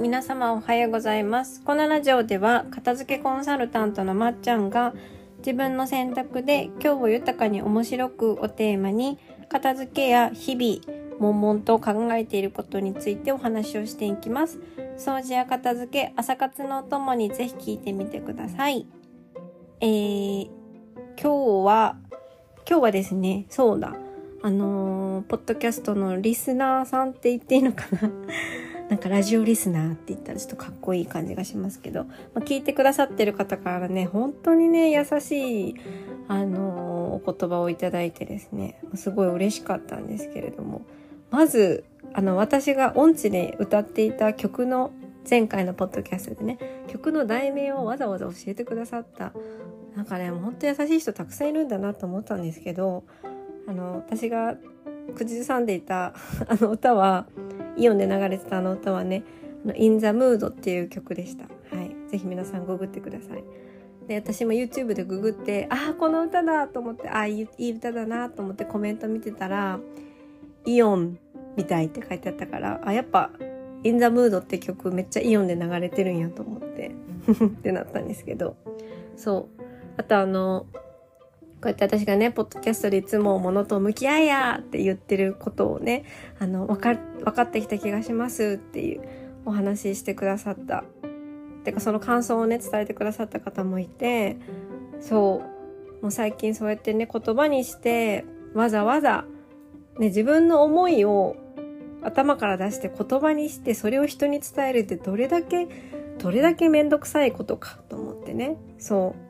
皆様おはようございます。このラジオでは、片付けコンサルタントのまっちゃんが、自分の選択で今日を豊かに面白くをテーマに、片付けや日々、悶々と考えていることについてお話をしていきます。掃除や片付け、朝活のお供にぜひ聞いてみてください。えー、今日は、今日はですね、そうだ、あのー、ポッドキャストのリスナーさんって言っていいのかななんかラジオリスナーって言ったらちょっとかっこいい感じがしますけど、まあ、聞いてくださってる方からね、本当にね、優しい、あのー、お言葉をいただいてですね、すごい嬉しかったんですけれども、まず、あの、私が音痴で歌っていた曲の前回のポッドキャストでね、曲の題名をわざわざ教えてくださった、なんかね、ほんと優しい人たくさんいるんだなと思ったんですけど、あの、私が口ずさんでいたあの歌は、イオンで流れてたあの歌はね、In the Mood っていう曲でした。はい。ぜひ皆さんググってください。で、私も YouTube でググって、ああ、この歌だと思って、ああ、いい歌だなと思ってコメント見てたら、イオンみたいって書いてあったから、あ、やっぱ、In the Mood って曲めっちゃイオンで流れてるんやと思って ってなったんですけど。そう。あとあの、うやって私がね、ポッドキャストでいつも物と向き合いやって言ってることをね、あの、わか、分かってきた気がしますっていうお話ししてくださった。てかその感想をね、伝えてくださった方もいて、そう、もう最近そうやってね、言葉にして、わざわざ、ね、自分の思いを頭から出して言葉にしてそれを人に伝えるってどれだけ、どれだけめんどくさいことかと思ってね。そう。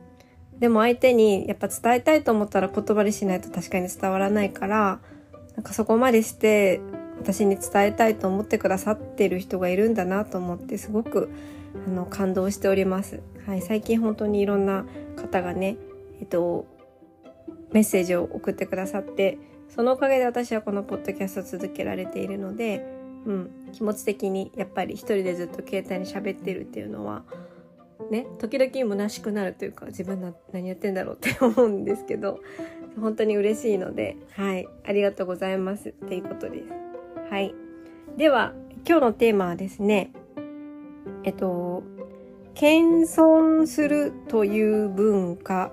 でも相手にやっぱ伝えたいと思ったら言葉にしないと確かに伝わらないから、なんかそこまでして私に伝えたいと思ってくださってる人がいるんだなと思ってすごくあの感動しております。はい、最近本当にいろんな方がね、えっと、メッセージを送ってくださって、そのおかげで私はこのポッドキャストを続けられているので、うん、気持ち的にやっぱり一人でずっと携帯に喋ってるっていうのは、ね、時々虚しくなるというか、自分な何やってんだろうって思うんですけど、本当に嬉しいので、はい、ありがとうございますっていうことです。はい。では、今日のテーマはですね、えっと、謙遜するという文化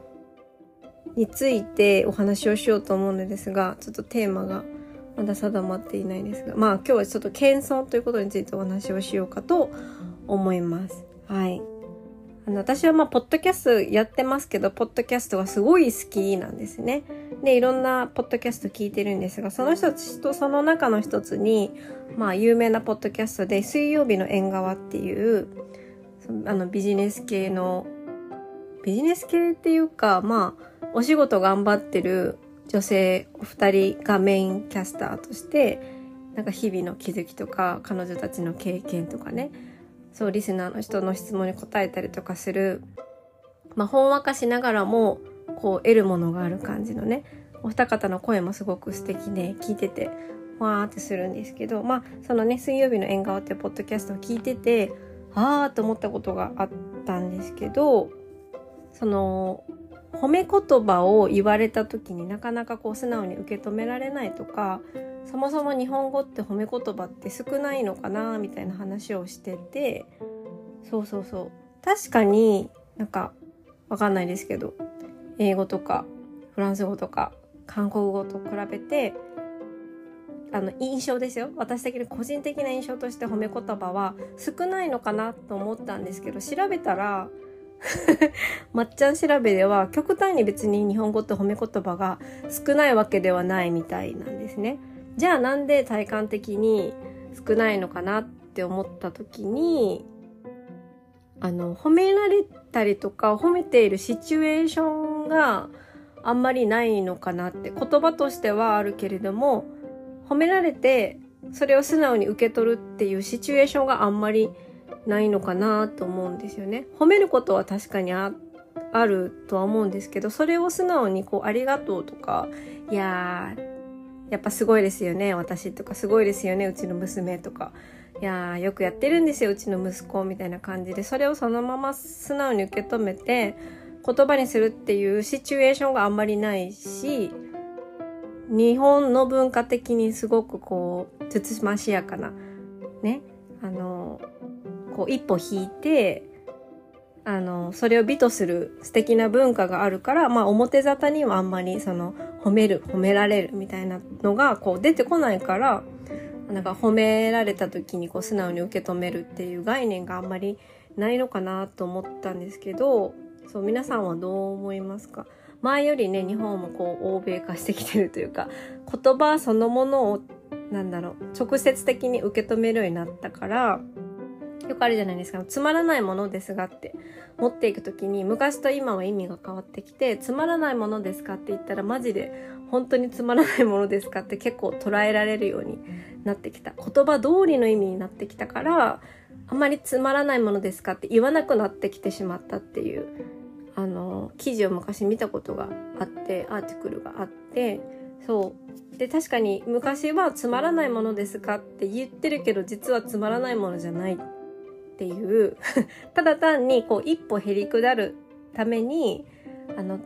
についてお話をしようと思うのですが、ちょっとテーマがまだ定まっていないですが、まあ今日はちょっと謙遜ということについてお話をしようかと思います。はい。あの、私はまあ、ポッドキャストやってますけど、ポッドキャストがすごい好きなんですね。で、いろんなポッドキャスト聞いてるんですが、その一つとその中の一つに、まあ、有名なポッドキャストで、水曜日の縁側っていう、あの、ビジネス系の、ビジネス系っていうか、まあ、お仕事頑張ってる女性お二人がメインキャスターとして、なんか日々の気づきとか、彼女たちの経験とかね、そうリスナーの人の質問に答えたりとかする、まあ、ほんわかしながらもこう得るものがある感じのねお二方の声もすごく素敵で聞いててわーってするんですけどまあそのね水曜日の縁側ってポッドキャストを聞いててああと思ったことがあったんですけどその褒め言葉を言われた時になかなかこう素直に受け止められないとかそもそも日本語って褒め言葉って少ないのかなみたいな話をしててそうそうそう。確かになんかわかんないですけど英語とかフランス語とか韓国語と比べてあの印象ですよ。私的に個人的な印象として褒め言葉は少ないのかなと思ったんですけど調べたら まっちゃん調べでは極端に別に日本語って褒め言葉が少ないわけではないみたいなんですね。じゃあなんで体感的に少ないのかなって思った時にあの褒められたりとか褒めているシチュエーションがあんまりないのかなって言葉としてはあるけれども褒められてそれを素直に受け取るっていうシチュエーションがあんまりないないのかなと思うんですよね。褒めることは確かにあるとは思うんですけどそれを素直にこうありがとうとかいやーやっぱすごいですよね、私とかすごいですよね、うちの娘とか。いやー、よくやってるんですよ、うちの息子みたいな感じで、それをそのまま素直に受け止めて、言葉にするっていうシチュエーションがあんまりないし、日本の文化的にすごくこう、つつましやかな、ね、あの、こう一歩引いて、あの、それを美とする素敵な文化があるから、まあ表沙汰にはあんまりその褒める、褒められるみたいなのがこう出てこないから、なんか褒められた時にこう素直に受け止めるっていう概念があんまりないのかなと思ったんですけど、そう、皆さんはどう思いますか？前よりね、日本もこう欧米化してきてるというか、言葉そのものを、なんだろう、直接的に受け止めるようになったから、よくあるじゃないですか。つまらないものですがって持っていくときに、昔と今は意味が変わってきて、つまらないものですかって言ったらマジで本当につまらないものですかって結構捉えられるようになってきた。言葉通りの意味になってきたから、あんまりつまらないものですかって言わなくなってきてしまったっていう、あの、記事を昔見たことがあって、アーティクルがあって、そう。で、確かに昔はつまらないものですかって言ってるけど、実はつまらないものじゃないっていう ただ単にこう一歩へりくだるためにあの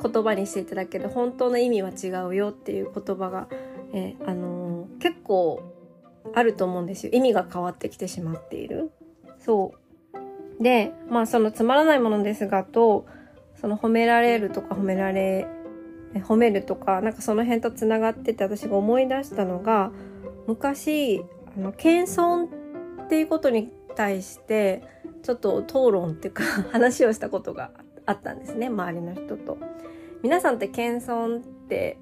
言葉にしていただける本当の意味は違うよっていう言葉が、えー、あのー、結構あると思うんですよ。意味が変わってきてしまっている。そう。でまあそのつまらないものですがとその褒められるとか褒められ褒めるとかなんかその辺とつながってて私が思い出したのが昔あの謙遜っていうことに対してちょっと討論っていうか 話をしたことがあったんですね周りの人と。皆さんって謙遜って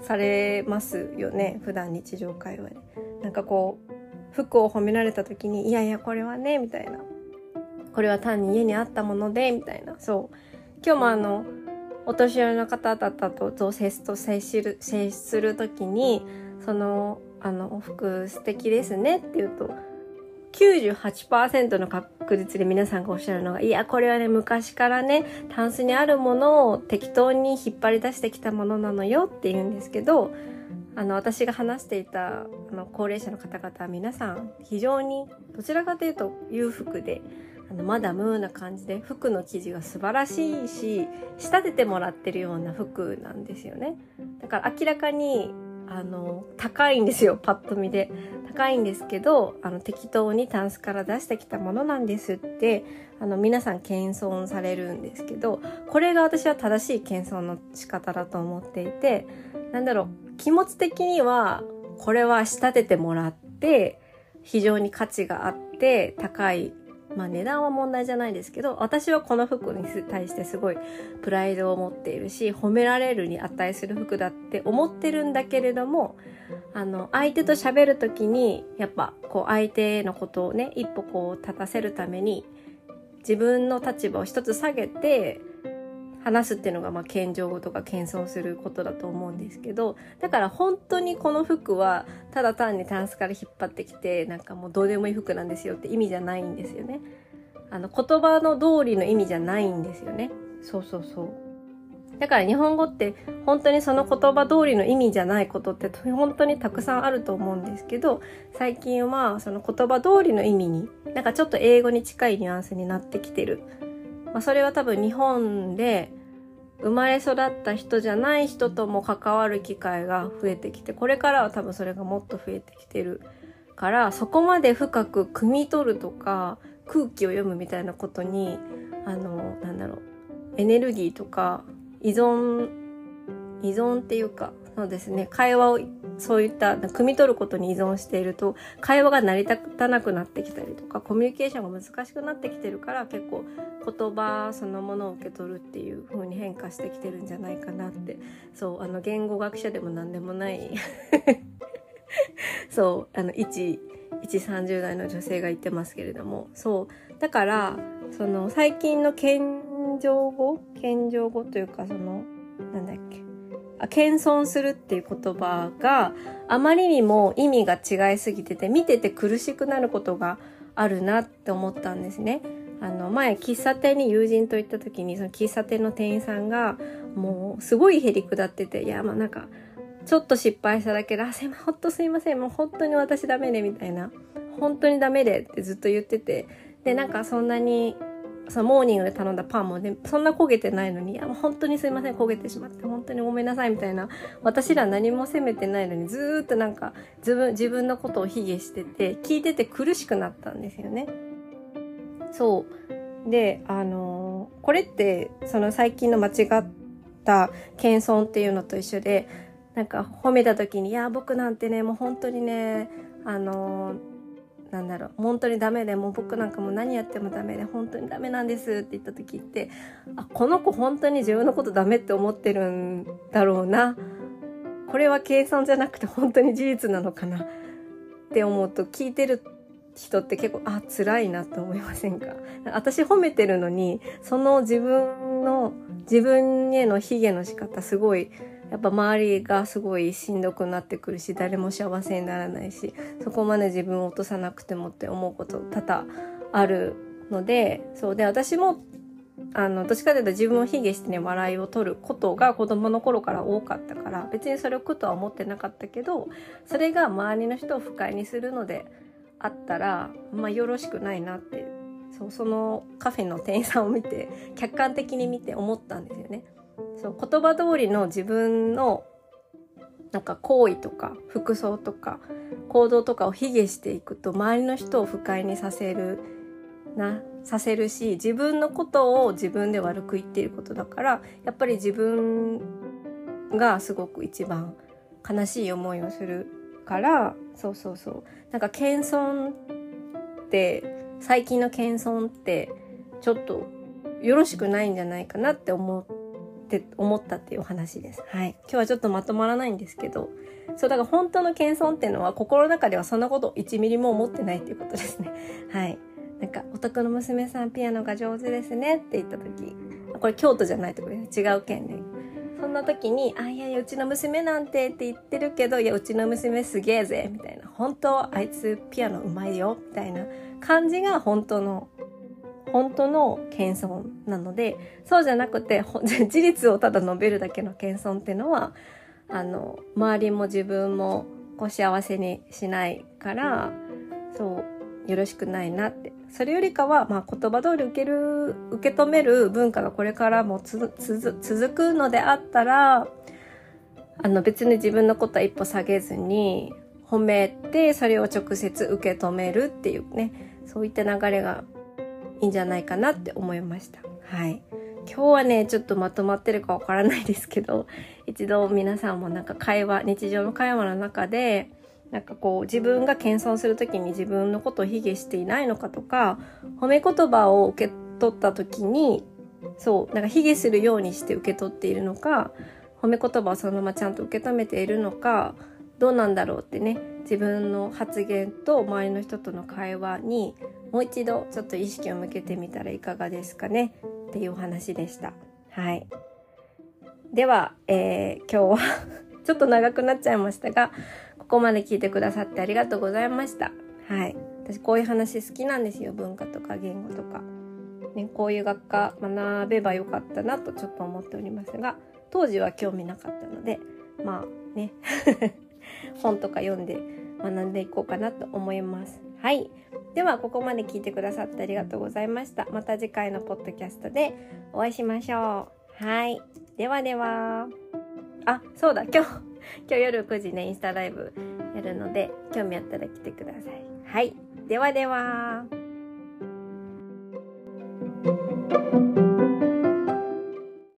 されますよね普段日常会話で。なんかこう服を褒められた時に「いやいやこれはね」みたいな「これは単に家にあったもので」みたいなそう今日もあのお年寄りの方々と接と接する接する時にそのあの服素敵ですねって言うと98%の確率で皆さんがおっしゃるのが、いや、これはね、昔からね、タンスにあるものを適当に引っ張り出してきたものなのよって言うんですけど、あの、私が話していた、あの、高齢者の方々は皆さん、非常に、どちらかというと裕福で、あの、マダムーな感じで、服の生地が素晴らしいし、仕立ててもらってるような服なんですよね。だから明らかに、あの、高いんですよ、パッと見で。高いんですけど、あの、適当にタンスから出してきたものなんですって、あの、皆さん謙遜されるんですけど、これが私は正しい謙遜の仕方だと思っていて、なんだろう、気持ち的には、これは仕立ててもらって、非常に価値があって、高いまあ値段は問題じゃないですけど、私はこの服に対してすごいプライドを持っているし、褒められるに値する服だって思ってるんだけれども、あの、相手と喋るときに、やっぱこう相手のことをね、一歩こう立たせるために、自分の立場を一つ下げて、話すっていうのが、まあ、謙譲語とか謙遜することだと思うんですけど、だから本当にこの服は、ただ単にタンスから引っ張ってきて、なんかもうどうでもいい服なんですよって意味じゃないんですよね。あの、言葉の通りの意味じゃないんですよね。そうそうそう。だから日本語って本当にその言葉通りの意味じゃないことって本当にたくさんあると思うんですけど最近はその言葉通りの意味になんかちょっと英語に近いニュアンスになってきてる。まあ、それは多分日本で生まれ育った人じゃない人とも関わる機会が増えてきて、これからは多分それがもっと増えてきてるから、そこまで深く汲み取るとか、空気を読むみたいなことに、あの、なんだろう、エネルギーとか依存、依存っていうか、そうですね、会話をそういった、汲み取ることに依存していると、会話が成り立たなくなってきたりとか、コミュニケーションが難しくなってきてるから、結構言葉そのものを受け取るっていう風に変化してきてるんじゃないかなって、そう、あの、言語学者でも何でもない。そう、あの、一、一30代の女性が言ってますけれども、そう、だから、その、最近の謙譲語謙譲語というか、その、なんだっけ、謙遜するっていう言葉があまりにも意味が違いすぎてて見てて苦しくなることがあるなって思ったんですね。あの前喫茶店に友人と行った時にその喫茶店の店員さんがもうすごいへりくだってていやまあなんかちょっと失敗しただけで「あすいまほっとすいませんもう本当に私ダメで」みたいな「本当にダメで」ってずっと言っててでなんかそんなにそのモーニングで頼んだパンもね、そんな焦げてないのに、いや、もう本当にすいません、焦げてしまって、本当にごめんなさい、みたいな。私ら何も責めてないのに、ずーっとなんか、自分、自分のことを卑下してて、聞いてて苦しくなったんですよね。そう。で、あのーこれって、その最近の間違った謙遜っていうのと一緒で、なんか褒めた時に、いや、僕なんてね、もう本当にね、あのーなんだろう、本当にダメで、もう僕なんかもう何やってもダメで、本当にダメなんですって言った時って、あ、この子本当に自分のことダメって思ってるんだろうな。これは謙遜じゃなくて本当に事実なのかなって思うと聞いてる人って結構あ辛いなと思いませんか？私褒めてるのにその自分の自分への卑下の仕方すごいやっぱ周りがすごいしんどくなってくるし誰も幸せにならないしそこまで自分を落とさなくてもって思うこと多々あるのでそうで私もあのどっちかというと自分を卑下してね笑いを取ることが子供の頃から多かったから別にそれを苦とは思ってなかったけどそれが周りの人を不快にするのであったらまあよろしくないなってそうそのカフェの店員さんを見て客観的に見て思ったんですよね。そう言葉通りの自分のなんか行為とか服装とか行動とかを卑下していくと周りの人を不快にさせるなさせるし自分のことを自分で悪く言っていることだからやっぱり自分がすごく一番悲しい思いをするからそうそうそう。なんか謙遜って最近の謙遜ってちょっとよろしくないんじゃないかなって思って思ったっていうお話です。はい。今日はちょっとまとまらないんですけど、そうだから本当の謙遜っていうのは心の中ではそんなこと1ミリも思ってないっていうことですね。はい。なんか、お宅の娘さんピアノが上手ですねって言った時、これ京都じゃないところで違う県で。そんな時に、あ、いやいや、うちの娘なんてって言ってるけど、いや、うちの娘すげえぜ、みたいな。本当あいつピアノうまいよ、みたいな感じが本当の、本当の謙遜なので、そうじゃなくて、事実をただ述べるだけの謙遜っていうのは、あの、周りも自分もこう幸せにしないから、そう、よろしくないなって。それよりかは、まあ、言葉通り受ける、受け止める文化がこれからも続くのであったら、あの別に自分のことは一歩下げずに褒めて、それを直接受け止めるっていうね、そういった流れがいいんじゃないかなって思いました。はい。今日はね、ちょっとまとまってるかわからないですけど、一度皆さんもなんか会話、日常の会話の中で、なんかこう自分が謙遜するときに自分のことを卑下していないのかとか、褒め言葉を受け取ったときに、そう、なんか卑下するようにして受け取っているのか、褒め言葉をそのままちゃんと受け止めているのか、どうなんだろうってね、自分の発言と周りの人との会話にもう一度ちょっと意識を向けてみたらいかがですかね？っていうお話でした。はい。では、えー今日は ちょっと長くなっちゃいましたが、ここまで聞いてくださってありがとうございました。はい。私こういう話好きなんですよ。文化とか言語とか。ね、こういう学科学べばよかったなとちょっと思っておりますが、当時は興味なかったので、まあね、本とか読んで学んでいこうかなと思います。はい。では、ここまで聞いてくださってありがとうございました。また次回のポッドキャストでお会いしましょう。はい。ではでは。あ、そうだ、今日、今日夜9時ね、インスタライブやるので、興味あったら来てください。はい。ではでは。